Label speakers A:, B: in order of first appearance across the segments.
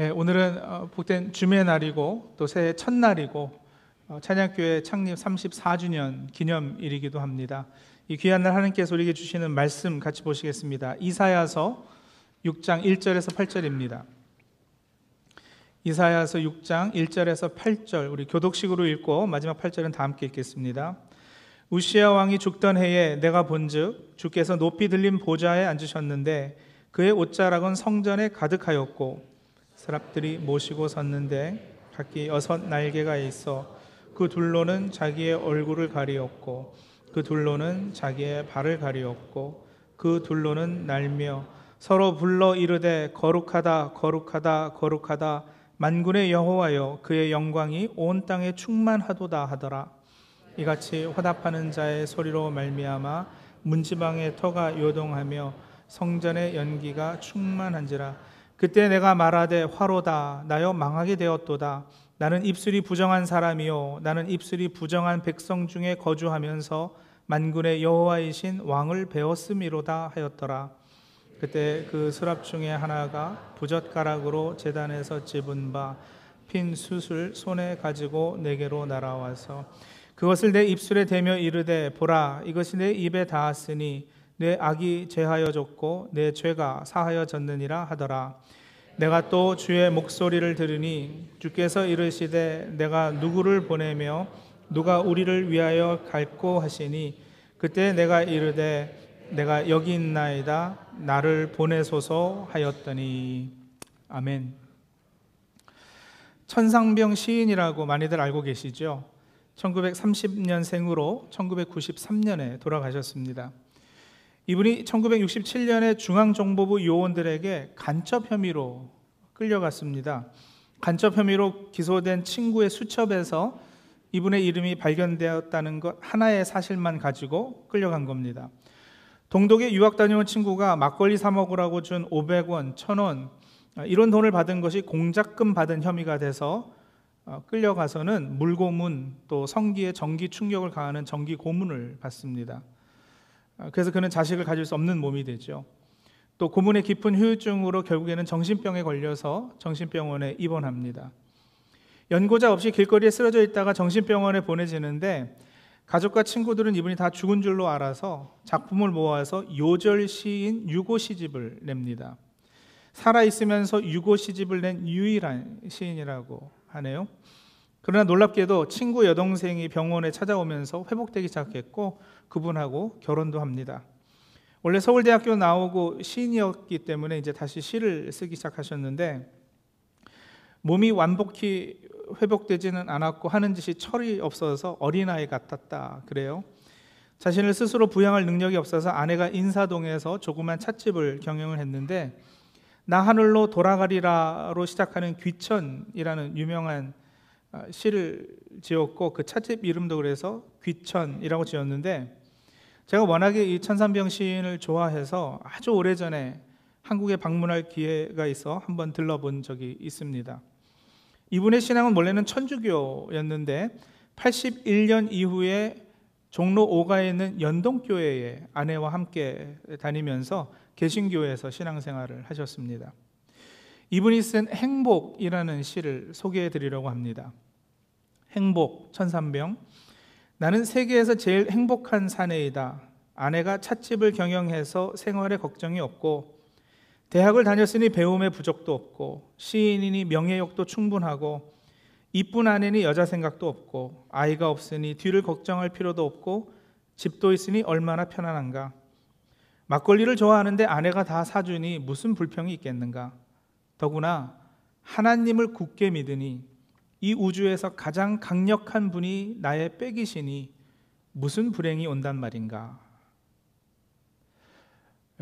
A: 예, 오늘은 어, 복된 주의 날이고 또 새해 첫날이고 어, 찬양교회 창립 34주년 기념일이기도 합니다. 이 귀한 날 하나님께서 우리에게 주시는 말씀 같이 보시겠습니다. 이사야서 6장 1절에서 8절입니다. 이사야서 6장 1절에서 8절 우리 교독식으로 읽고 마지막 8절은 다 함께 읽겠습니다. 우시아 왕이 죽던 해에 내가 본즉 주께서 높이 들린 보좌에 앉으셨는데 그의 옷자락은 성전에 가득하였고 사람들이 모시고 섰는데 각기 여섯 날개가 있어 그 둘로는 자기의 얼굴을 가리었고 그 둘로는 자기의 발을 가리었고 그 둘로는 날며 서로 불러 이르되 거룩하다 거룩하다 거룩하다. 만군의 여호와여 그의 영광이 온 땅에 충만하도다 하더라. 이같이 화답하는 자의 소리로 말미암아 문지방의 터가 요동하며 성전의 연기가 충만한지라 그때 내가 말하되 화로다 나여 망하게 되었도다. 나는 입술이 부정한 사람이요 나는 입술이 부정한 백성 중에 거주하면서 만군의 여호와이신 왕을 배웠음이로다 하였더라. 그때 그 수랍 중에 하나가 부젓가락으로 재단에서 집은 바 핀 숯을 손에 가지고 내게로 날아와서 그것을 내 입술에 대며 이르되 보라 이것이 내 입에 닿았으니 내 악이 제하여졌고 내 죄가 사하여졌느니라 하더라. 내가 또 주의 목소리를 들으니 주께서 이르시되 내가 누구를 보내며 누가 우리를 위하여 갈고 하시니 그때 내가 이르되 내가 여기 있나이다. 나를 보내소서 하였더니. 아멘. 천상병 시인이라고 많이들 알고 계시죠? 1930년생으로 1993년에 돌아가셨습니다. 이분이 1967년에 중앙정보부 요원들에게 간첩 혐의로 끌려갔습니다. 간첩 혐의로 기소된 친구의 수첩에서 이분의 이름이 발견되었다는 것 하나의 사실만 가지고 끌려간 겁니다. 동독에 유학 다녀온 친구가 막걸리 사 먹으라고 준 500원, 1000원 이런 돈을 받은 것이 공작금 받은 혐의가 돼서 어, 끌려가서는 물고문 또 성기에 전기 충격을 가하는 전기 고문을 받습니다. 어, 그래서 그는 자식을 가질 수 없는 몸이 되죠. 또 고문의 깊은 후유증으로 결국에는 정신병에 걸려서 정신병원에 입원합니다. 연고자 없이 길거리에 쓰러져 있다가 정신병원에 보내지는데 가족과 친구들은 이분이 다 죽은 줄로 알아서 작품을 모아서 요절 시인 유고 시집을 냅니다. 살아 있으면서 유고 시집을 낸 유일한 시인이라고 하네요. 그러나 놀랍게도 친구 여동생이 병원에 찾아오면서 회복되기 시작했고 그분하고 결혼도 합니다. 원래 서울대학교 나오고 시인이었기 때문에 이제 다시 시를 쓰기 시작하셨는데 몸이 완벽히 회복되지는 않았고 하는 짓이 철이 없어서 어린아이 같았다 그래요. 자신을 스스로 부양할 능력이 없어서 아내가 인사동에서 조그만 찻집을 경영을 했는데 나 하늘로 돌아가리라로 시작하는 귀천이라는 유명한 아, 시를 지었고 그 찻집 이름도 그래서 귀천이라고 지었는데 제가 워낙에 이 천산병 시인을 좋아해서 아주 오래전에 한국에 방문할 기회가 있어 한번 들러본 적이 있습니다. 이분의 신앙은 원래는 천주교였는데 81년 이후에 종로 5가에 있는 연동교회에 아내와 함께 다니면서 개신교에서 신앙생활을 하셨습니다. 이분이 쓴 행복이라는 시를 소개해 드리려고 합니다. 행복, 천산병. 나는 세계에서 제일 행복한 사내이다. 아내가 찻집을 경영해서 생활에 걱정이 없고, 대학을 다녔으니 배움에 부족도 없고, 시인이니 명예욕도 충분하고, 이쁜 아내니 여자 생각도 없고, 아이가 없으니 뒤를 걱정할 필요도 없고, 집도 있으니 얼마나 편안한가. 막걸리를 좋아하는데 아내가 다 사주니 무슨 불평이 있겠는가? 더구나 하나님을 굳게 믿으니 이 우주에서 가장 강력한 분이 나의 빼기시니 무슨 불행이 온단 말인가?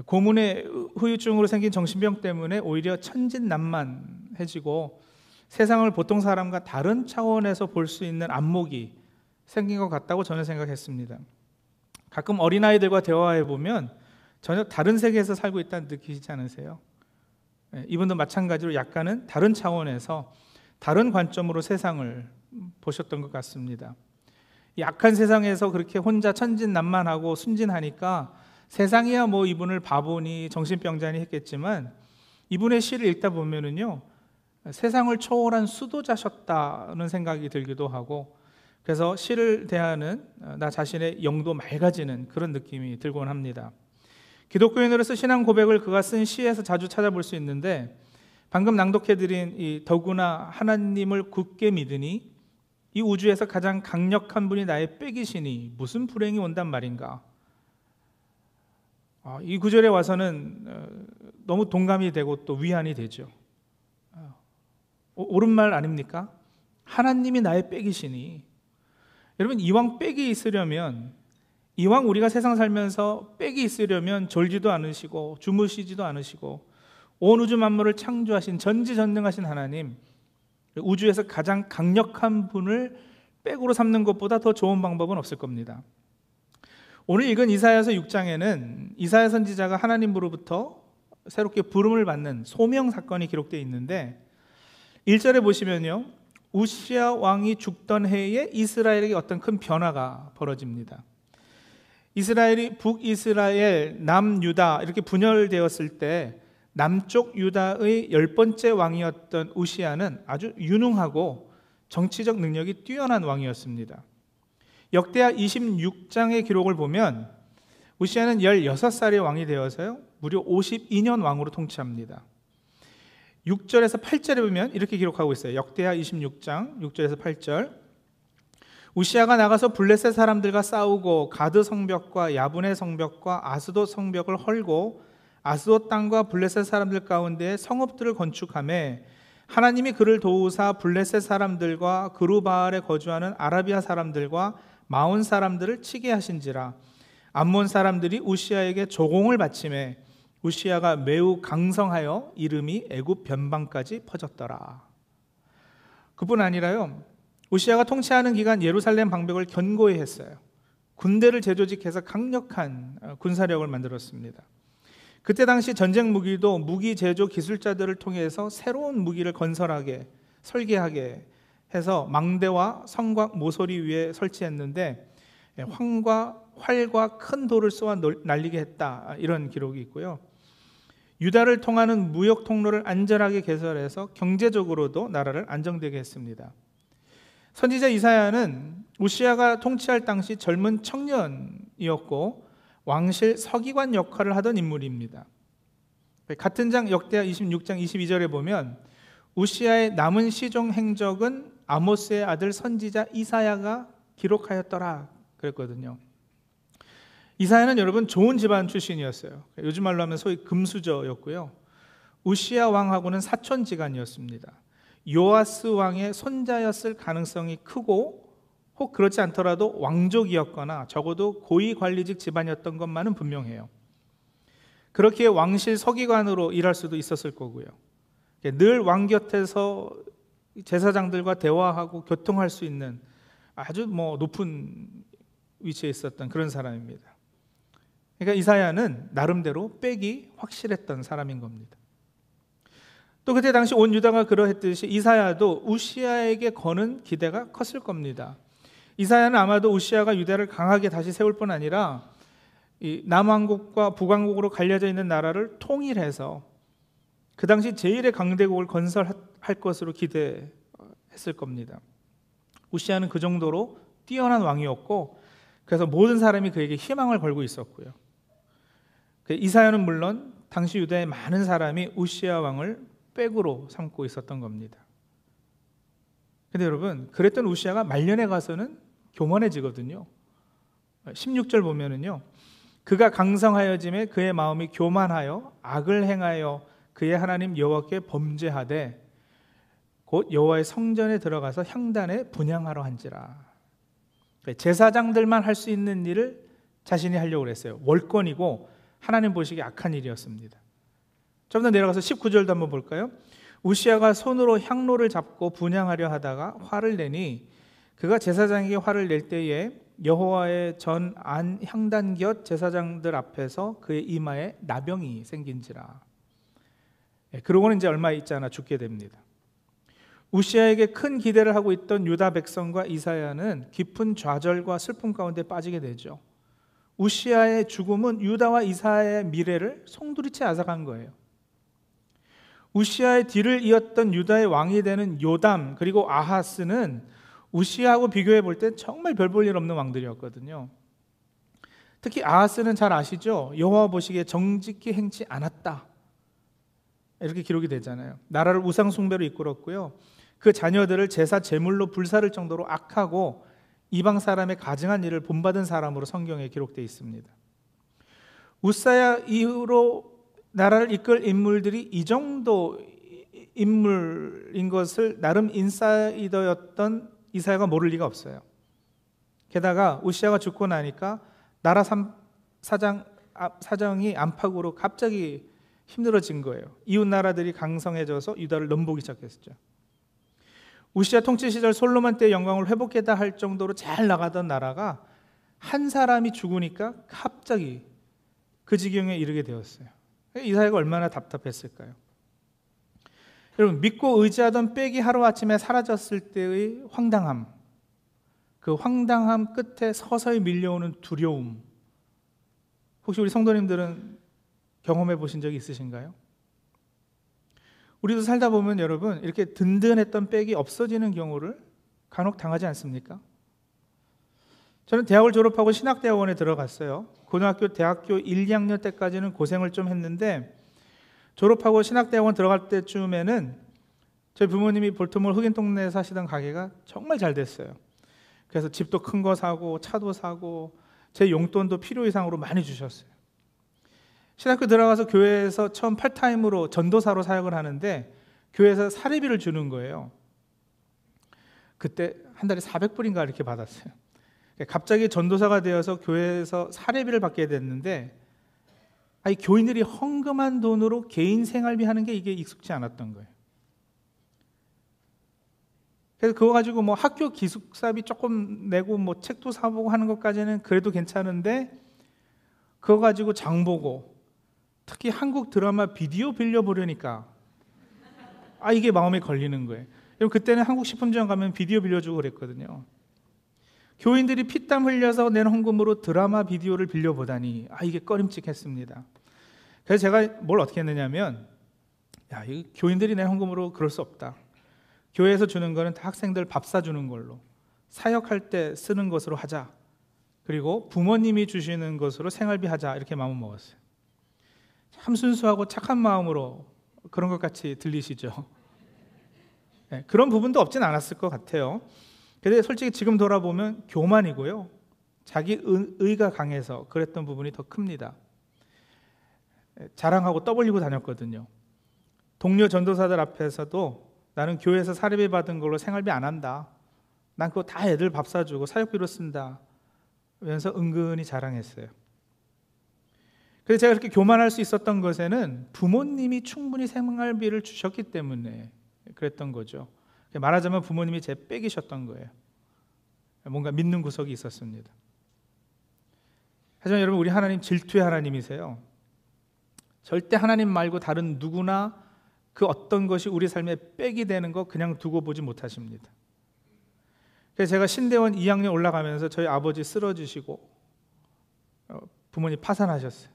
A: 고문의 후유증으로 생긴 정신병 때문에 오히려 천진난만해지고 세상을 보통 사람과 다른 차원에서 볼 수 있는 안목이 생긴 것 같다고 저는 생각했습니다. 가끔 어린아이들과 대화해 보면 전혀 다른 세계에서 살고 있다는 느끼지 않으세요? 예, 이분도 마찬가지로 약간은 다른 차원에서 다른 관점으로 세상을 보셨던 것 같습니다. 약한 세상에서 그렇게 혼자 천진난만하고 순진하니까 세상이야 뭐 이분을 바보니 정신병자니 했겠지만 이분의 시를 읽다 보면은요 세상을 초월한 수도자셨다는 생각이 들기도 하고 그래서 시를 대하는 어, 나 자신의 영도 맑아지는 그런 느낌이 들곤 합니다. 기독교인으로서 신앙 고백을 그가 쓴 시에서 자주 찾아볼 수 있는데 방금 낭독해드린 이 더구나 하나님을 굳게 믿으니 이 우주에서 가장 강력한 분이 나의 빼기시니 무슨 불행이 온단 말인가? 아, 이 구절에 와서는 어, 너무 동감이 되고 또 위안이 되죠. 어, 옳은 말 아닙니까? 하나님이 나의 빼기시니 여러분 이왕 빽이 있으려면 이왕 우리가 세상 살면서 빽이 있으려면 졸지도 않으시고 주무시지도 않으시고 온 우주 만물을 창조하신 전지전능하신 하나님 우주에서 가장 강력한 분을 빽으로 삼는 것보다 더 좋은 방법은 없을 겁니다. 오늘 읽은 이사야서 6장에는 이사야 선지자가 하나님으로부터 새롭게 부름을 받는 소명 사건이 기록되어 있는데 1절에 보시면요. 우시아 왕이 죽던 해에 이스라엘에게 어떤 큰 변화가 벌어집니다. 이스라엘이 북이스라엘, 남유다 이렇게 분열되었을 때 남쪽 유다의 열 번째 왕이었던 우시아는 아주 유능하고 정치적 능력이 뛰어난 왕이었습니다. 역대하 26장의 기록을 보면 우시아는 16살의 왕이 되어서요. 무려 52년 왕으로 통치합니다. 6절에서 8절에 보면 이렇게 기록하고 있어요. 역대하 26장 6절에서 8절. 우시아가 나가서 블레셋 사람들과 싸우고 가드 성벽과 야분의 성벽과 아스도 성벽을 헐고 아스도 땅과 블레셋 사람들 가운데 성읍들을 건축함에 하나님이 그를 도우사 블레셋 사람들과 그루바알에 거주하는 아라비아 사람들과 마온 사람들을 치게 하신지라 암몬 사람들이 우시아에게 조공을 바침해 우시아가 매우 강성하여 이름이 애굽 변방까지 퍼졌더라. 그뿐 아니라요. 우시아가 통치하는 기간 예루살렘 방벽을 견고히 했어요. 군대를 재조직해서 강력한 어, 군사력을 만들었습니다. 그때 당시 전쟁 무기도 무기 제조 기술자들을 통해서 새로운 무기를 건설하게 설계하게 해서 망대와 성곽 모서리 위에 설치했는데 예, 황과 활과 큰 돌을 쏘아 날리게 했다 이런 기록이 있고요. 유다를 통하는 무역 통로를 안전하게 개설해서 경제적으로도 나라를 안정되게 했습니다. 선지자 이사야는 우시아가 통치할 당시 젊은 청년이었고 왕실 서기관 역할을 하던 인물입니다. 같은 장 역대하 26장 22절에 보면 우시아의 남은 시종 행적은 아모스의 아들 선지자 이사야가 기록하였더라 그랬거든요. 이사야는 여러분 좋은 집안 출신이었어요. 요즘 말로 하면 소위 금수저였고요. 우시아 왕하고는 사촌 지간이었습니다. 요아스 왕의 손자였을 가능성이 크고 혹 그렇지 않더라도 왕족이었거나 적어도 고위 관리직 집안이었던 것만은 분명해요. 그렇게 왕실 서기관으로 일할 수도 있었을 거고요. 늘 왕 곁에서 제사장들과 대화하고 교통할 수 있는 아주 뭐 높은 위치에 있었던 그런 사람입니다. 그러니까 이사야는 나름대로 빽이 확실했던 사람인 겁니다. 또 그때 당시 온 유다가 그러했듯이 이사야도 우시아에게 거는 기대가 컸을 겁니다. 이사야는 아마도 우시아가 유다를 강하게 다시 세울 뿐 아니라 남왕국과 북왕국으로 갈려져 있는 나라를 통일해서 그 당시 제1의 강대국을 건설할 것으로 기대했을 겁니다. 우시아는 그 정도로 뛰어난 왕이었고 그래서 모든 사람이 그에게 희망을 걸고 있었고요. 그 이사야는 물론 당시 유다의 많은 사람이 우시아 왕을 백으로 삼고 있었던 겁니다. 근데 여러분, 그랬던 우시아가 말년에 가서는 교만해지거든요. 16절 보면은요. 그가 강성하여짐에 그의 마음이 교만하여 악을 행하여 그의 하나님 여호와께 범죄하되 곧 여호와의 성전에 들어가서 향단에 분양하러 한지라. 제사장들만 할 수 있는 일을 자신이 하려고 그랬어요. 월권이고 하나님 보시기에 악한 일이었습니다. 좀 더 내려가서 19절도 한번 볼까요? 우시아가 손으로 향로를 잡고 분양하려 하다가 화를 내니 그가 제사장에게 화를 낼 때에 여호와의 전 안 향단 곁 제사장들 앞에서 그의 이마에 나병이 생긴지라. 예, 그러고는 이제 얼마 있지 않아 죽게 됩니다. 우시아에게 큰 기대를 하고 있던 유다 백성과 이사야는 깊은 좌절과 슬픔 가운데 빠지게 되죠. 우시아의 죽음은 유다와 이사의 미래를 송두리째 앗아간 거예요. 우시아의 뒤를 이었던 유다의 왕이 되는 요담 그리고 아하스는 우시아하고 비교해 볼 때 정말 별 볼 일 없는 왕들이었거든요. 특히 아하스는 잘 아시죠? 여호와 보시기에 정직히 행치 않았다. 이렇게 기록이 되잖아요. 나라를 우상 숭배로 이끌었고요. 그 자녀들을 제사 제물로 불사를 정도로 악하고 이방 사람의 가증한 일을 본받은 사람으로 성경에 기록되어 있습니다. 우사야 이후로 나라를 이끌 인물들이 이 정도 인물인 것을 나름 인사이더였던 이사야가 모를 리가 없어요. 게다가 우시아가 죽고 나니까 나라 사장 아, 사정이 안팎으로 갑자기 힘들어진 거예요. 이웃 나라들이 강성해져서 유다를 넘보기 시작했죠. 우시아 통치 시절 솔로몬 때 영광을 회복했다 할 정도로 잘 나가던 나라가 한 사람이 죽으니까 갑자기 그 지경에 이르게 되었어요. 이사야가 얼마나 답답했을까요? 여러분 믿고 의지하던 빽이 하루아침에 사라졌을 때의 황당함 그 황당함 끝에 서서히 밀려오는 두려움 혹시 우리 성도님들은 경험해 보신 적이 있으신가요? 우리도 살다 보면 여러분 이렇게 든든했던 백이 없어지는 경우를 간혹 당하지 않습니까? 저는 대학을 졸업하고 신학대학원에 들어갔어요. 고등학교, 대학교 1, 2학년 때까지는 고생을 좀 했는데 졸업하고 신학대학원 들어갈 때쯤에는 저희 부모님이 볼트몰 흑인 동네에 사시던 가게가 정말 잘 됐어요. 그래서 집도 큰 거 사고 차도 사고 제 용돈도 필요 이상으로 많이 주셨어요. 신학교 들어가서 교회에서 처음 팔타임으로 전도사로 사역을 하는데 교회에서 사례비를 주는 거예요. 그때 한 달에 400불인가 이렇게 받았어요. 갑자기 전도사가 되어서 교회에서 사례비를 받게 됐는데 아니 교인들이 헝금한 돈으로 개인 생활비 하는 게 이게 익숙지 않았던 거예요. 그래서 그거 가지고 뭐 학교 기숙사비 조금 내고 뭐 책도 사보고 하는 것까지는 그래도 괜찮은데 그거 가지고 장 보고 특히 한국 드라마 비디오 빌려 보려니까 아 이게 마음에 걸리는 거예요. 여러분 그때는 한국 식품점 가면 비디오 빌려주고 그랬거든요. 교인들이 피땀 흘려서 낸 헌금으로 드라마 비디오를 빌려보다니 아 이게 꺼림칙했습니다. 그래서 제가 뭘 어떻게 했느냐면 야, 이 교인들이 낸 헌금으로 그럴 수 없다. 교회에서 주는 거는 다 학생들 밥 사주는 걸로 사역할 때 쓰는 것으로 하자. 그리고 부모님이 주시는 것으로 생활비 하자 이렇게 마음 먹었어요. 참 순수하고 착한 마음으로 그런 것 같이 들리시죠? 네, 그런 부분도 없진 않았을 것 같아요. 근데 솔직히 지금 돌아보면 교만이고요. 자기 의가 강해서 그랬던 부분이 더 큽니다. 네, 자랑하고 떠벌리고 다녔거든요. 동료 전도사들 앞에서도 나는 교회에서 사례비 받은 걸로 생활비 안 한다. 난 그거 다 애들 밥 사주고 사역비로 쓴다. 면서 은근히 자랑했어요. 그래서 제가 그렇게 교만할 수 있었던 것에는 부모님이 충분히 생활비를 주셨기 때문에 그랬던 거죠. 말하자면 부모님이 제 빼기셨던 거예요. 뭔가 믿는 구석이 있었습니다. 하지만 여러분 우리 하나님 질투의 하나님이세요. 절대 하나님 말고 다른 누구나 그 어떤 것이 우리 삶에 빽이 되는 거 그냥 두고 보지 못하십니다. 그래서 제가 신대원 2학년 올라가면서 저희 아버지 쓰러지시고 어, 부모님 파산하셨어요.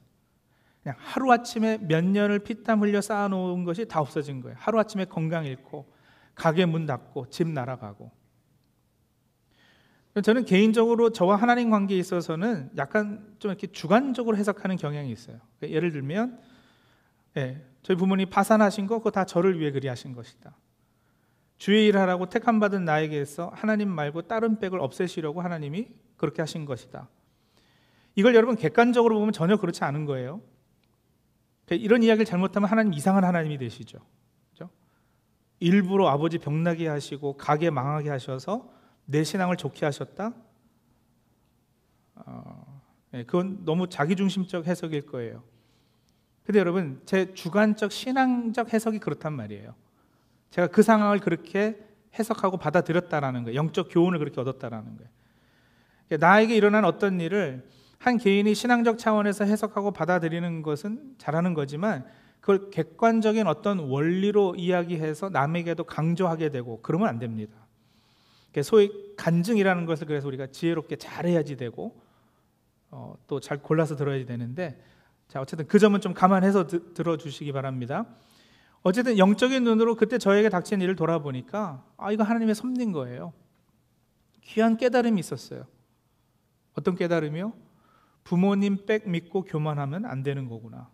A: 그냥 하루아침에 몇 년을 피땀 흘려 쌓아놓은 것이 다 없어진 거예요. 하루아침에 건강 잃고 가게 문 닫고 집 날아가고 저는 개인적으로 저와 하나님 관계에 있어서는 약간 좀 이렇게 주관적으로 해석하는 경향이 있어요. 예를 들면, 예, 저희 부모님 파산하신 거 그거 다 저를 위해 그리하신 것이다. 주의 일을 하라고 택함 받은 나에게서 하나님 말고 다른 백을 없애시려고 하나님이 그렇게 하신 것이다. 이걸 여러분 객관적으로 보면 전혀 그렇지 않은 거예요. 이런 이야기를 잘못하면 하나님 이상한 하나님이 되시죠. 일부러 아버지 병나게 하시고 가게 망하게 하셔서 내 신앙을 좋게 하셨다. 어, 네, 그건 너무 자기중심적 해석일 거예요. 근데 여러분 제 주관적 신앙적 해석이 그렇단 말이에요. 제가 그 상황을 그렇게 해석하고 받아들였다라는 거예요. 영적 교훈을 그렇게 얻었다라는 거예요. 그러니까 나에게 일어난 어떤 일을 한 개인이 신앙적 차원에서 해석하고 받아들이는 것은 잘하는 거지만 그걸 객관적인 어떤 원리로 이야기해서 남에게도 강조하게 되고 그러면 안 됩니다. 소위 간증이라는 것을 그래서 우리가 지혜롭게 잘해야지 되고 어, 또 잘 골라서 들어야지 되는데 자 어쨌든 그 점은 좀 감안해서 드, 들어주시기 바랍니다. 어쨌든 영적인 눈으로 그때 저에게 닥친 일을 돌아보니까 아 이거 하나님의 섭리인 거예요. 귀한 깨달음이 있었어요. 어떤 깨달음이요? 부모님 백 믿고 교만하면 안 되는 거구나.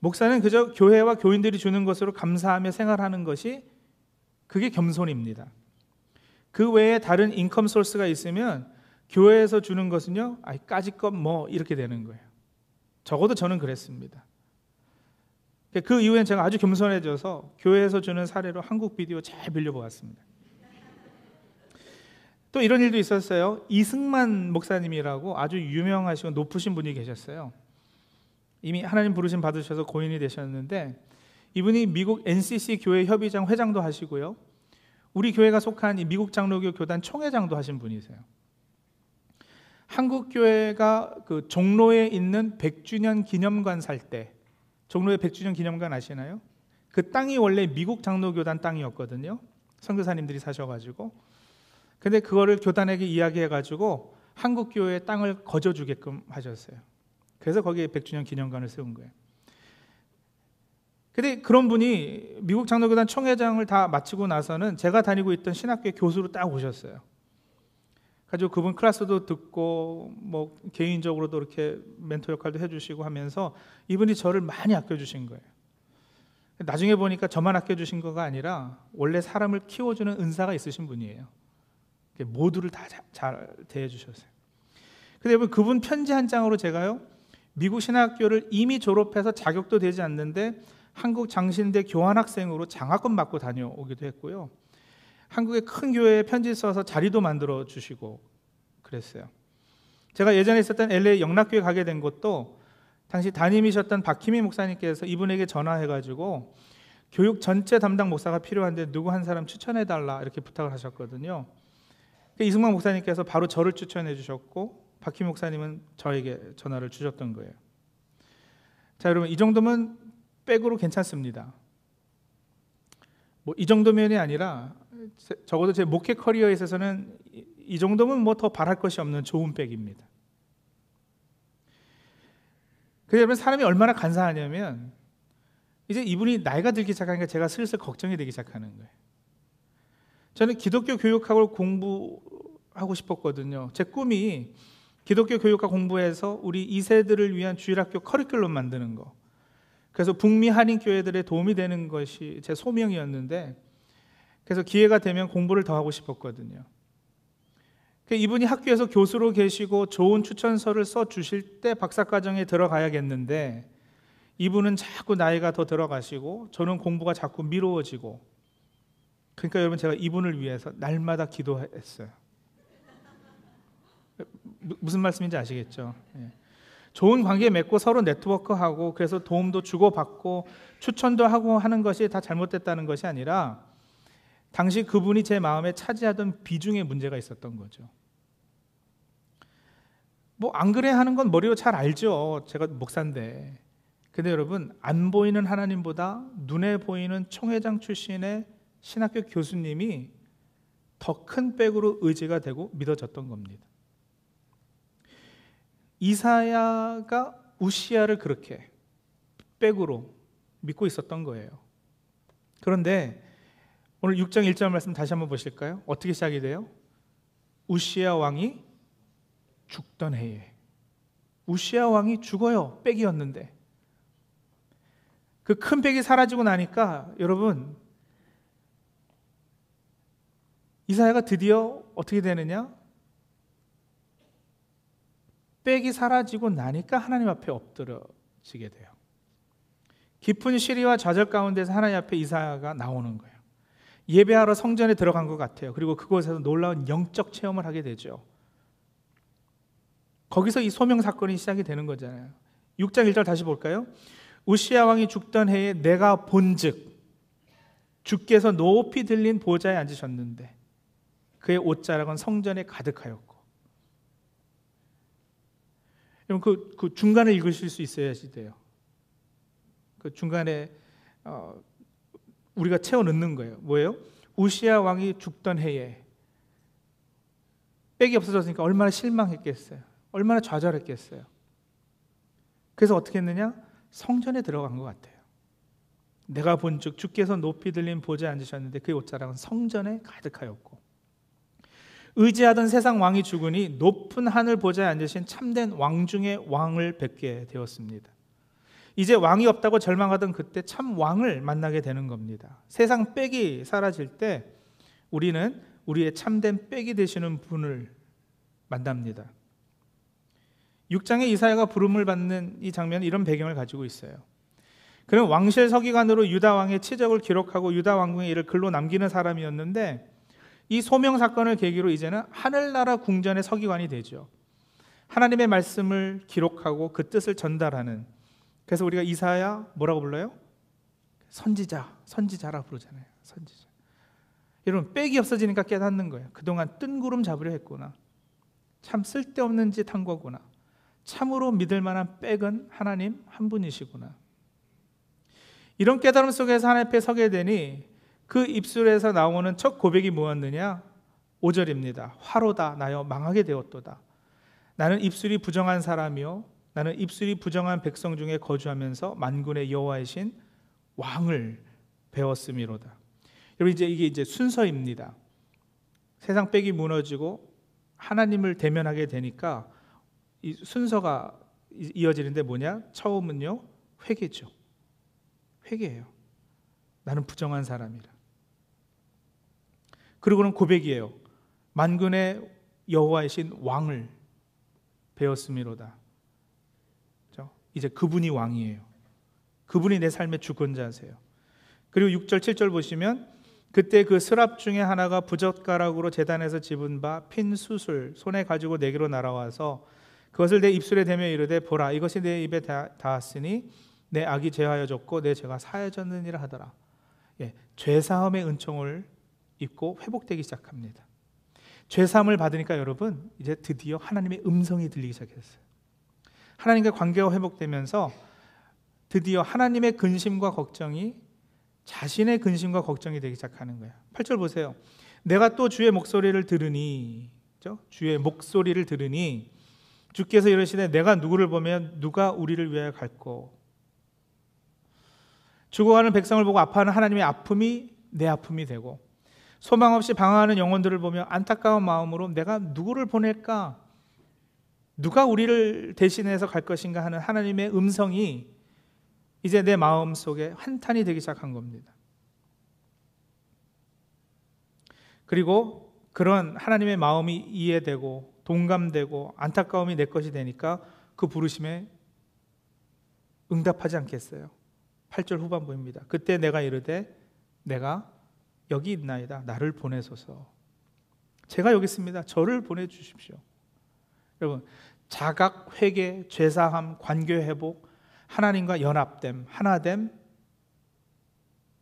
A: 목사는 그저 교회와 교인들이 주는 것으로 감사하며 생활하는 것이 그게 겸손입니다. 그 외에 다른 인컴 소스가 있으면 교회에서 주는 것은요, 아, 까짓것 뭐 이렇게 되는 거예요. 적어도 저는 그랬습니다. 그 이후엔 제가 아주 겸손해져서 교회에서 주는 사례로 한국 비디오 잘 빌려보았습니다. 또 이런 일도 있었어요. 이승만 목사님이라고 아주 유명하시고 높으신 분이 계셨어요. 이미 하나님 부르심 받으셔서 고인이 되셨는데 이분이 미국 NCC 교회 협의장 회장도 하시고요. 우리 교회가 속한 이 미국 장로교 교단 총회장도 하신 분이세요. 한국 교회가 그 종로에 있는 100주년 기념관 살 때, 종로에 100주년 기념관 아시나요? 그 땅이 원래 미국 장로교단 땅이었거든요. 선교사님들이 사셔 가지고, 근데 그거를 교단에게 이야기해 가지고 한국 교회에 땅을 거저 주게끔 하셨어요. 그래서 거기에 100주년 기념관을 세운 거예요. 근데 그런 분이 미국 장로교단 총회장을 다 마치고 나서는 제가 다니고 있던 신학교 교수로 딱 오셨어요. 가지고 그분 클래스도 듣고 뭐 개인적으로도 이렇게 멘토 역할도 해주시고 하면서 이분이 저를 많이 아껴주신 거예요. 나중에 보니까 저만 아껴주신 거가 아니라 원래 사람을 키워주는 은사가 있으신 분이에요. 모두를 다 잘 대해주셨어요. 근데 여러분 그분 편지 한 장으로 제가요 미국 신학교를 이미 졸업해서 자격도 되지 않는데 한국 장신대 교환학생으로 장학금 받고 다녀오기도 했고요. 한국의 큰 교회에 편지 써서 자리도 만들어 주시고 그랬어요. 제가 예전에 있었던 LA 영락교회 가게 된 것도 당시 담임이셨던 박희미 목사님께서 이분에게 전화해가지고 교육 전체 담당 목사가 필요한데 누구 한 사람 추천해 달라 이렇게 부탁을 하셨거든요. 그 이승만 목사님께서 바로 저를 추천해 주셨고 박희미 목사님은 저에게 전화를 주셨던 거예요. 자 여러분 이 정도면 백으로 괜찮습니다. 뭐 이 정도면이 아니라 적어도 제 목회 커리어에 있어서는 이 정도면 뭐 더 바랄 것이 없는 좋은 백입니다. 그러면 사람이 얼마나 간사하냐면 이제 이분이 나이가 들기 시작하니까 제가 슬슬 걱정이 되기 시작하는 거예요. 저는 기독교 교육학을 공부하고 싶었거든요. 제 꿈이 기독교 교육학 공부해서 우리 2세들을 위한 주일학교 커리큘럼 만드는 거. 그래서 북미 한인 교회들의 도움이 되는 것이 제 소명이었는데 그래서 기회가 되면 공부를 더 하고 싶었거든요. 그 이분이 학교에서 교수로 계시고 좋은 추천서를 써 주실 때 박사과정에 들어가야겠는데 이분은 자꾸 나이가 더 들어가시고 저는 공부가 자꾸 미루어지고 그러니까 여러분 제가 이분을 위해서 날마다 기도했어요. 무슨 말씀인지 아시겠죠? 예. 좋은 관계 맺고 서로 네트워크하고 그래서 도움도 주고받고 추천도 하고 하는 것이 다 잘못됐다는 것이 아니라 당시 그분이 제 마음에 차지하던 비중의 문제가 있었던 거죠. 뭐 안 그래 하는 건 머리로 잘 알죠. 제가 목사인데. 근데 여러분 안 보이는 하나님보다 눈에 보이는 총회장 출신의 신학교 교수님이 더 큰 백으로 의지가 되고 믿어졌던 겁니다. 이사야가 우시야를 그렇게 백으로 믿고 있었던 거예요. 그런데 오늘 6장 1절 말씀 다시 한번 보실까요? 어떻게 시작이 돼요? 우시야 왕이 죽던 해에 우시야 왕이 죽어요. 백이었는데 그 큰 백이 사라지고 나니까 여러분 이사야가 드디어 어떻게 되느냐? 백이 사라지고 나니까 하나님 앞에 엎드려지게 돼요. 깊은 시리와 좌절 가운데서 하나님 앞에 이사야가 나오는 거예요. 예배하러 성전에 들어간 것 같아요. 그리고 그곳에서 놀라운 영적 체험을 하게 되죠. 거기서 이 소명 사건이 시작이 되는 거잖아요. 6장 1절 다시 볼까요? 우시아 왕이 죽던 해에 내가 본즉 주께서 높이 들린 보좌에 앉으셨는데 그의 옷자락은 성전에 가득하였고 여러분 그, 그 중간을 읽으실 수 있어야지 돼요. 그 중간에 어, 우리가 채워 넣는 거예요. 뭐예요? 우시아 왕이 죽던 해에 백이 없어졌으니까 얼마나 실망했겠어요. 얼마나 좌절했겠어요. 그래서 어떻게 했느냐? 성전에 들어간 것 같아요. 내가 본즉 주께서 높이 들린 보좌에 앉으셨는데 그의 옷자락은 성전에 가득하였고 의지하던 세상 왕이 죽으니 높은 하늘 보좌에 앉으신 참된 왕 중의 왕을 뵙게 되었습니다. 이제 왕이 없다고 절망하던 그때 참 왕을 만나게 되는 겁니다. 세상 빽이 사라질 때 우리는 우리의 참된 빽이 되시는 분을 만납니다. 6장의 이사야가 부름을 받는 이 장면은 이런 배경을 가지고 있어요. 그는 왕실 서기관으로 유다 왕의 치적을 기록하고 유다 왕궁의 일을 글로 남기는 사람이었는데 이 소명 사건을 계기로 이제는 하늘나라 궁전의 서기관이 되죠. 하나님의 말씀을 기록하고 그 뜻을 전달하는 그래서 우리가 이사야 뭐라고 불러요? 선지자, 선지자라 부르잖아요. 선지자. 여러분 빽이 없어지니까 깨닫는 거예요. 그동안 뜬구름 잡으려 했구나. 참 쓸데없는 짓 한 거구나. 참으로 믿을 만한 빽은 하나님 한 분이시구나. 이런 깨달음 속에서 하나님 앞에 서게 되니 그 입술에서 나오는 첫 고백이 무엇느냐? 5절입니다. 화로다 나여 망하게 되었도다. 나는 입술이 부정한 사람이요 나는 입술이 부정한 백성 중에 거주하면서 만군의 여호와이신 왕을 배웠음이로다. 여러분 이제 이게 이제 순서입니다. 세상 빽이 무너지고 하나님을 대면하게 되니까 이 순서가 이어지는데 뭐냐? 처음은요 회개죠. 회개예요. 나는 부정한 사람이라. 그리고는 고백이에요. 만군의 여호와이신 왕을 배웠음이로다. 이제 그분이 왕이에요. 그분이 내 삶의 주권자세요. 그리고 6절, 7절 보시면 그때 그 스랍 중에 하나가 부젓가락으로 재단에서 집은 바 핀 수술 손에 가지고 내게로 날아와서 그것을 내 입술에 대며 이르되 보라 이것이 내 입에 닿았으니 내 악이 제하여졌고 내 죄가 사해졌느니라 하더라. 예, 죄 사함의 은총을 입고 회복되기 시작합니다. 죄 사함을 받으니까 여러분 이제 드디어 하나님의 음성이 들리기 시작했어요. 하나님과 관계가 회복되면서 드디어 하나님의 근심과 걱정이 자신의 근심과 걱정이 되기 시작하는 거야. 8절 보세요. 내가 또 주의 목소리를 들으니? 주의 목소리를 들으니 주께서 이러시되 내가 누구를 보면 누가 우리를 위하여 갈고 죽어가는 백성을 보고 아파하는 하나님의 아픔이 내 아픔이 되고 소망 없이 방황하는 영혼들을 보며 안타까운 마음으로 내가 누구를 보낼까 누가 우리를 대신해서 갈 것인가 하는 하나님의 음성이 이제 내 마음 속에 한탄이 되기 시작한 겁니다. 그리고 그런 하나님의 마음이 이해되고 동감되고 안타까움이 내 것이 되니까 그 부르심에 응답하지 않겠어요. 8절 후반부입니다. 그때 내가 이르되 내가 여기 있나이다. 나를 보내소서. 제가 여기 있습니다. 저를 보내 주십시오. 여러분, 자각, 회개, 죄사함, 관계 회복, 하나님과 연합됨, 하나됨,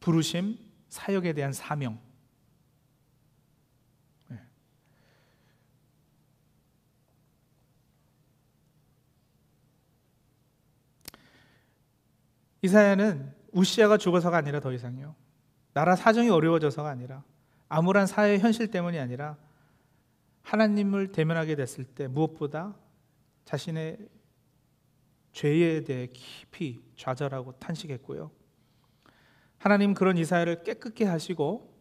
A: 부르심, 사역에 대한 사명. 네. 이사야는 우시아가 죽어서가 아니라 더 이상요. 나라 사정이 어려워져서가 아니라 암울한 사회 현실 때문이 아니라 하나님을 대면하게 됐을 때 무엇보다 자신의 죄에 대해 깊이 좌절하고 탄식했고요. 하나님 그런 이사야를 깨끗게 하시고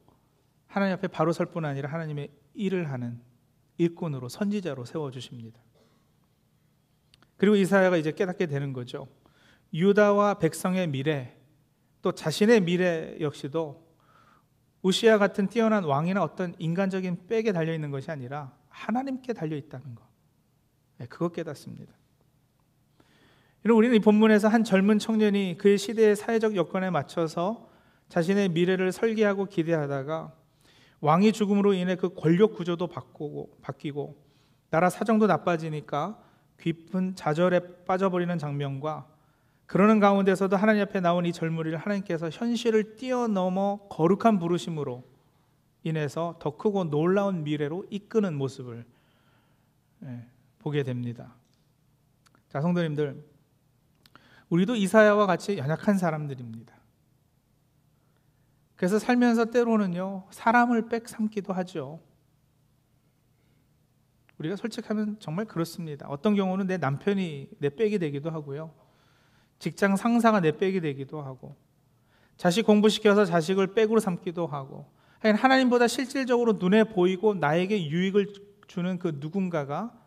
A: 하나님 앞에 바로 설 뿐 아니라 하나님의 일을 하는 일꾼으로 선지자로 세워 주십니다. 그리고 이사야가 이제 깨닫게 되는 거죠. 유다와 백성의 미래 또 자신의 미래 역시도 우시아 같은 뛰어난 왕이나 어떤 인간적인 백에 달려 있는 것이 아니라 하나님께 달려 있다는 것. 네, 그거 깨닫습니다. 우리는 이 본문에서 한 젊은 청년이 그의 시대의 사회적 여건에 맞춰서 자신의 미래를 설계하고 기대하다가 왕이 죽음으로 인해 그 권력 구조도 바꾸고 바뀌고 나라 사정도 나빠지니까 깊은 좌절에 빠져버리는 장면과 그러는 가운데서도 하나님 앞에 나온 이 젊은이를 하나님께서 현실을 뛰어넘어 거룩한 부르심으로 인해서 더 크고 놀라운 미래로 이끄는 모습을 예, 보게 됩니다. 자, 성도님들, 우리도 이사야와 같이 연약한 사람들입니다. 그래서 살면서 때로는요, 사람을 빽 삼기도 하죠. 우리가 솔직하면 정말 그렇습니다. 어떤 경우는 내 남편이 내 빽이 되기도 하고요. 직장 상사가 내 빽이 되기도 하고, 자식 공부시켜서 자식을 백으로 삼기도 하고 하나님보다 실질적으로 눈에 보이고 나에게 유익을 주는 그 누군가가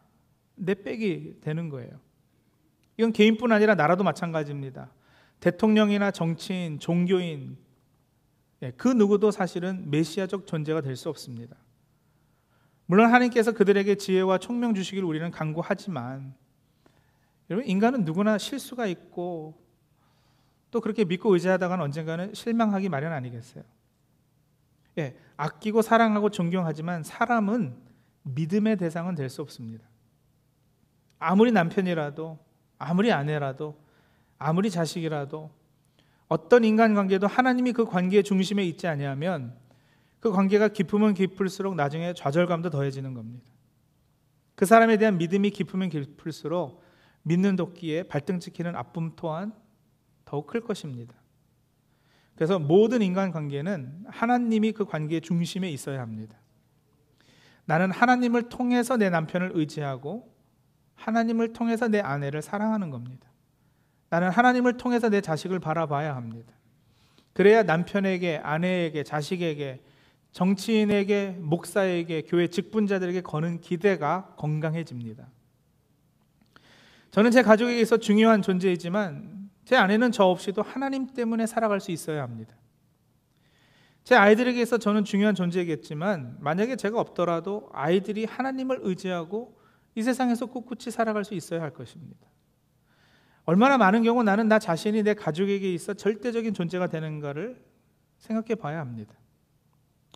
A: 내 백이 되는 거예요. 이건 개인뿐 아니라 나라도 마찬가지입니다. 대통령이나 정치인, 종교인 예, 그 누구도 사실은 메시아적 존재가 될 수 없습니다. 물론 하나님께서 그들에게 지혜와 총명 주시기를 우리는 간구하지만 여러분 인간은 누구나 실수가 있고 또 그렇게 믿고 의지하다가는 언젠가는 실망하기 마련 아니겠어요? 예, 아끼고 사랑하고 존경하지만 사람은 믿음의 대상은 될 수 없습니다. 아무리 남편이라도 아무리 아내라도 아무리 자식이라도 어떤 인간관계도 하나님이 그 관계의 중심에 있지 아니하면 그 관계가 깊으면 깊을수록 나중에 좌절감도 더해지는 겁니다. 그 사람에 대한 믿음이 깊으면 깊을수록 믿는 도끼에 발등 찍히는 아픔 또한 더욱 클 것입니다. 그래서 모든 인간 관계는 하나님이 그 관계의 중심에 있어야 합니다. 나는 하나님을 통해서 내 남편을 의지하고 하나님을 통해서 내 아내를 사랑하는 겁니다. 나는 하나님을 통해서 내 자식을 바라봐야 합니다. 그래야 남편에게, 아내에게, 자식에게, 정치인에게, 목사에게, 교회 직분자들에게 거는 기대가 건강해집니다. 저는 제 가족에게 서 중요한 존재이지만 제 아내는 저 없이도 하나님 때문에 살아갈 수 있어야 합니다. 제 아이들에게서 저는 중요한 존재겠지만 만약에 제가 없더라도 아이들이 하나님을 의지하고 이 세상에서 꿋꿋이 살아갈 수 있어야 할 것입니다. 얼마나 많은 경우 나는 나 자신이 내 가족에게 있어 절대적인 존재가 되는가를 생각해 봐야 합니다.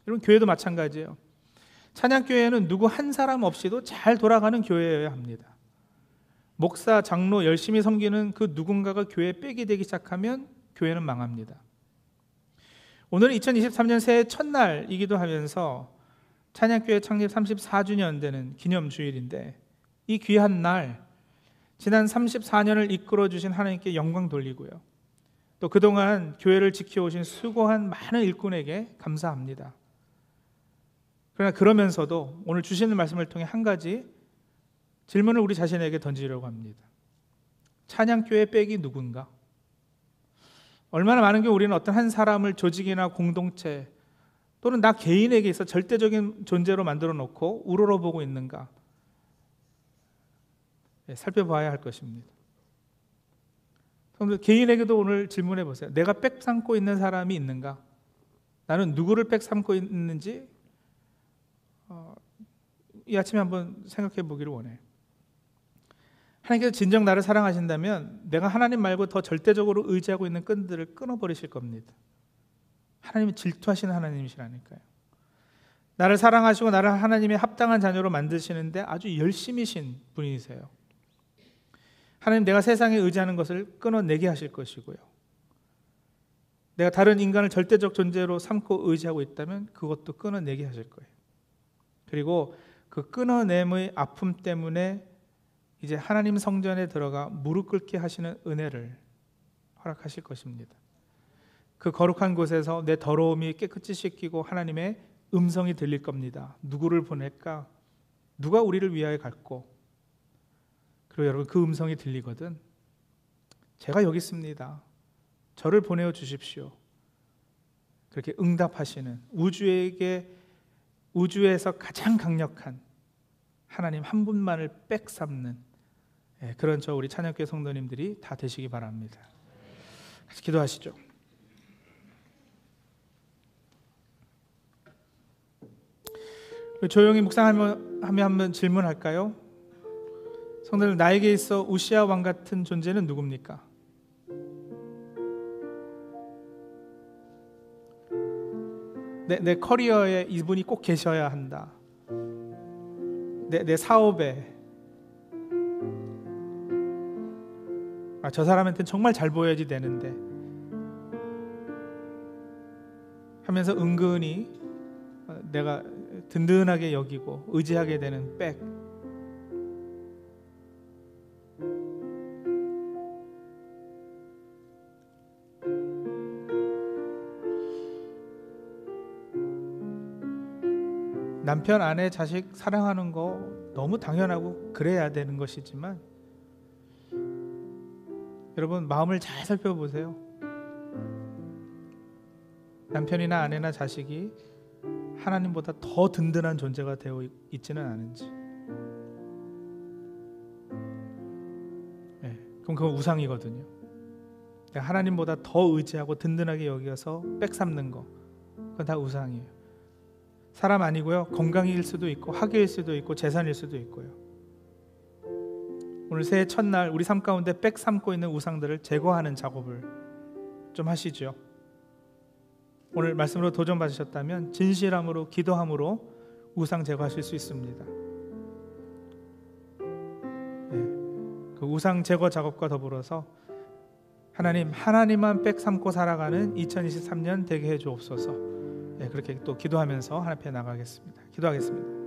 A: 여러분 교회도 마찬가지예요. 찬양교회는 누구 한 사람 없이도 잘 돌아가는 교회여야 합니다. 목사, 장로 열심히 섬기는 그 누군가가 교회에 빽이 되기 시작하면 교회는 망합니다. 오늘은 2023년 새해 첫날이기도 하면서 찬양교회 창립 34주년 되는 기념주일인데 이 귀한 날 지난 34년을 이끌어 주신 하나님께 영광 돌리고요. 또 그동안 교회를 지켜오신 수고한 많은 일꾼에게 감사합니다. 그러나 그러면서도 오늘 주시는 말씀을 통해 한 가지 질문을 우리 자신에게 던지려고 합니다. 찬양교회 백이 누군가? 얼마나 많은 경우 우리는 어떤 한 사람을 조직이나 공동체 또는 나 개인에게 있어 절대적인 존재로 만들어 놓고 우러러보고 있는가? 예, 살펴봐야 할 것입니다. 여러분들 개인에게도 오늘 질문해 보세요. 내가 백 삼고 있는 사람이 있는가? 나는 누구를 백 삼고 있는지 어, 이 아침에 한번 생각해 보기를 원해요. 하나님께서 진정 나를 사랑하신다면 내가 하나님 말고 더 절대적으로 의지하고 있는 끈들을 끊어버리실 겁니다. 하나님이 질투하시는 하나님이시라니까요. 나를 사랑하시고 나를 하나님의 합당한 자녀로 만드시는데 아주 열심이신 분이세요. 하나님 내가 세상에 의지하는 것을 끊어내게 하실 것이고요. 내가 다른 인간을 절대적 존재로 삼고 의지하고 있다면 그것도 끊어내게 하실 거예요. 그리고 그 끊어냄의 아픔 때문에 이제 하나님 성전에 들어가 무릎 꿇게 하시는 은혜를 허락하실 것입니다. 그 거룩한 곳에서 내 더러움이 깨끗이 씻기고 하나님의 음성이 들릴 겁니다. 누구를 보낼까? 누가 우리를 위하여 갈고? 그리고 여러분 그 음성이 들리거든. 제가 여기 있습니다. 저를 보내어 주십시오. 그렇게 응답하시는 우주에게 우주에서 가장 강력한 하나님 한 분만을 빽삼는 예, 그런 저 우리 찬양교 성도님들이 다 되시기 바랍니다. 같이 기도하시죠. 조용히 묵상하며 한번 질문할까요? 성도들 나에게 있어 우시아 왕 같은 존재는 누굽니까? 내, 내 커리어에 이분이 꼭 계셔야 한다. 내, 내 사업에 아, 저 사람한테는 정말 잘 보여야지 되는데. 하면서 은근히 어, 내가 든든하게 여기고 의지하게 되는 백. 남편, 아내, 자식 사랑하는 거 너무 당연하고 그래야 되는 것이지만 여러분 마음을 잘 살펴보세요. 남편이나 아내나 자식이 하나님보다 더 든든한 존재가 되어 있지는 않은지. 네, 그럼 그건 우상이거든요. 하나님보다 더 의지하고 든든하게 여겨서 빽삼는 거, 그건 다 우상이에요. 사람 아니고요. 건강일 수도 있고 학위일 수도 있고 재산일 수도 있고요. 오늘 새해 첫날 우리 삶 가운데 빽 삼고 있는 우상들을 제거하는 작업을 좀 하시죠. 오늘 말씀으로 도전 받으셨다면 진실함으로 기도함으로 우상 제거하실 수 있습니다. 네, 그 우상 제거 작업과 더불어서 하나님 하나님만 빽 삼고 살아가는 2023년 되게 해 주옵소서. 네, 그렇게 또 기도하면서 하나님 앞에 나가겠습니다. 기도하겠습니다.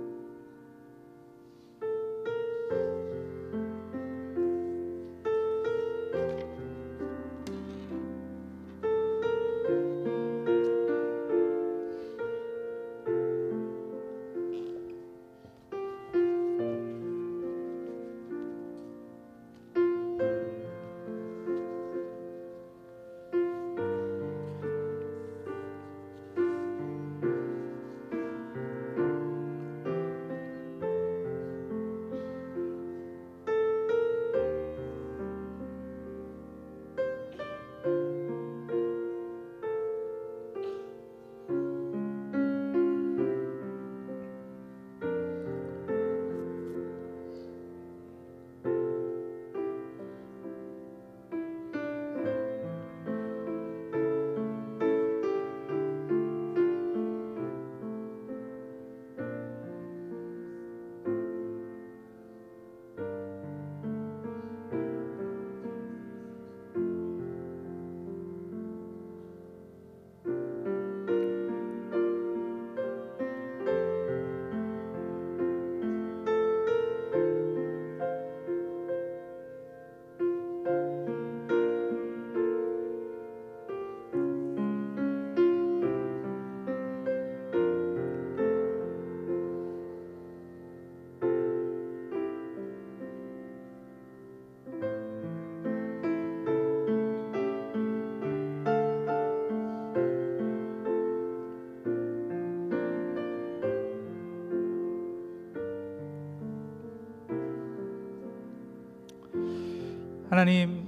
A: 하나님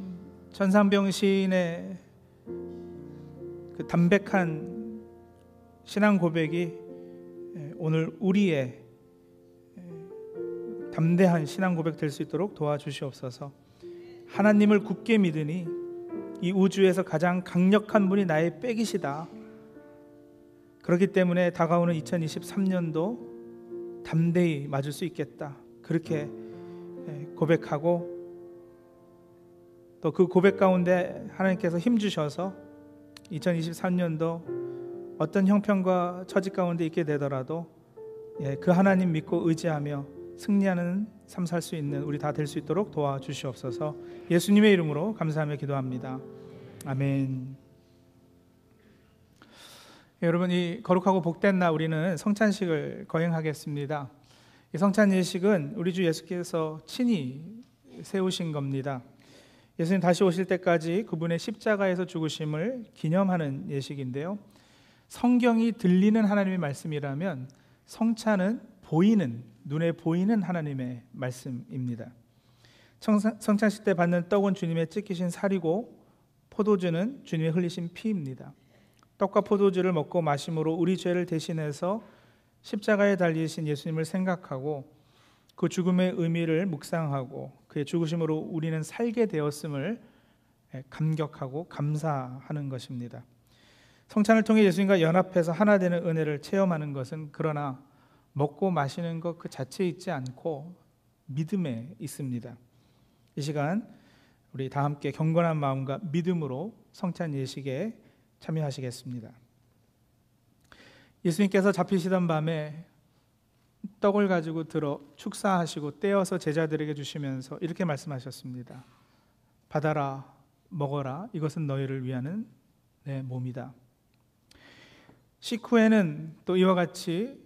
A: 전상병신의 그 담백한 신앙 고백이 오늘 우리의 담대한 신앙 고백 될 수 있도록 도와주시옵소서. 하나님을 굳게 믿으니 이 우주에서 가장 강력한 분이 나의 백이시다. 그렇기 때문에 다가오는 2023년도 담대히 맞을 수 있겠다. 그렇게 고백하고 또 그 고백 가운데 하나님께서 힘 주셔서 2023년도 어떤 형편과 처지 가운데 있게 되더라도 예, 그 하나님 믿고 의지하며 승리하는 삶 살 수 있는 우리 다 될 수 있도록 도와주시옵소서. 예수님의 이름으로 감사하며 기도합니다. 아멘. 예, 여러분 이 거룩하고 복된 날 우리는 성찬식을 거행하겠습니다. 이 성찬 예식은 우리 주 예수께서 친히 세우신 겁니다. 예수님 다시 오실 때까지 그분의 십자가에서 죽으심을 기념하는 예식인데요. 성경이 들리는 하나님의 말씀이라면 성찬은 보이는 눈에 보이는 하나님의 말씀입니다. 성찬식 때 받는 떡은 주님의 찢기신 살이고 포도주는 주님의 흘리신 피입니다. 떡과 포도주를 먹고 마심으로 우리 죄를 대신해서 십자가에 달리신 예수님을 생각하고 그 죽음의 의미를 묵상하고 그의 죽으심으로 우리는 살게 되었음을 예, 감격하고 감사하는 것입니다. 성찬을 통해 예수님과 연합해서 하나 되는 은혜를 체험하는 것은 그러나 먹고 마시는 것 그 자체에 있지 않고 믿음에 있습니다. 이 시간 우리 다 함께 경건한 마음과 믿음으로 성찬 예식에 참여하시겠습니다. 예수님께서 잡히시던 밤에 떡을 가지고 들어 축사하시고 떼어서 제자들에게 주시면서 이렇게 말씀하셨습니다. 받아라 먹어라 이것은 너희를 위하는 내 몸이다. 식후에는 또 이와 같이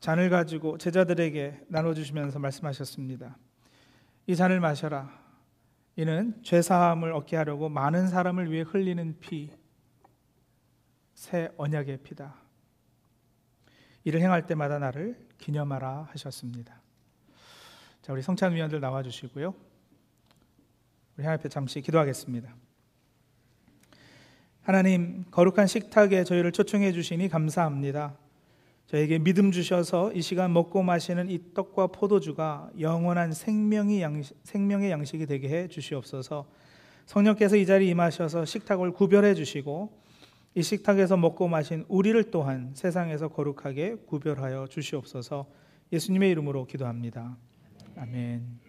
A: 잔을 가지고 제자들에게 나눠 주시면서 말씀하셨습니다. 이 잔을 마셔라. 이는 죄 사함을 얻게 하려고 많은 사람을 위해 흘리는 피 새 언약의 피다. 이를 행할 때마다 나를 기념하라 하셨습니다. 자, 우리 성찬 위원들 나와 주시고요. 우리 하나님 앞에 잠시 기도하겠습니다. 하나님, 거룩한 식탁에 저희를 초청해 주시니 감사합니다. 저에게 믿음 주셔서 이 시간 먹고 마시는 이 떡과 포도주가 영원한 생명의 양식, 생명의 양식이 되게 해 주시옵소서. 성령께서 이 자리에 임하셔서 식탁을 구별해 주시고 이 식탁에서 먹고 마신 우리를 또한 세상에서 거룩하게 구별하여 주시옵소서. 예수님의 이름으로 기도합니다. 아멘.